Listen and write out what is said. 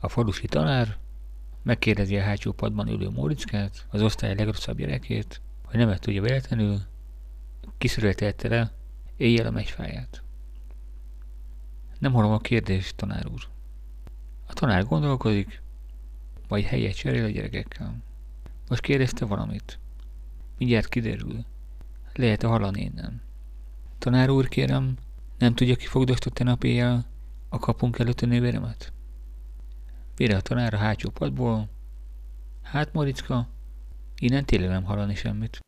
A falusi tanár megkérdezi a hátsó padban ülő Móriczkát, az osztály legrosszabb gyerekét, hogy nem tudja véletlenül, kiszöröltette le éjjel a megyfáját. Nem hallom a kérdést, tanár úr. A tanár gondolkodik, majd helyet cserél a gyerekekkel. Most kérdezte valamit. Mindjárt kiderül. Lehet-e hallani innen? Tanár úr, kérem, nem tudja, ki fogdostott nap éjjel a kapunk előtt a nővéremet? Vére a tanár a hátsó padból. Hát, Moricka, innen tényleg nem hallani semmit.